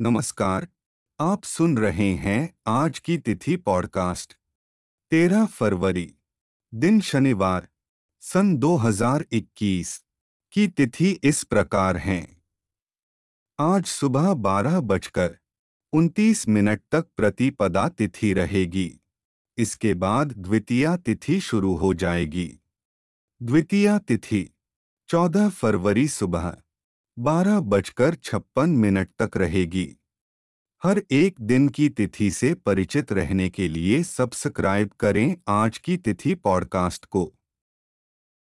नमस्कार, आप सुन रहे हैं आज की तिथि पॉडकास्ट। तेरह फरवरी, दिन शनिवार, सन 2021 की तिथि इस प्रकार है। आज सुबह बारह बजकर उनतीस मिनट तक प्रतिपदा तिथि रहेगी। इसके बाद द्वितीय तिथि शुरू हो जाएगी। द्वितीय तिथि, चौदह फरवरी सुबह। बारह बजकर छप्पन मिनट तक रहेगी। हर एक दिन की तिथि से परिचित रहने के लिए सब्सक्राइब करें आज की तिथि पॉडकास्ट को।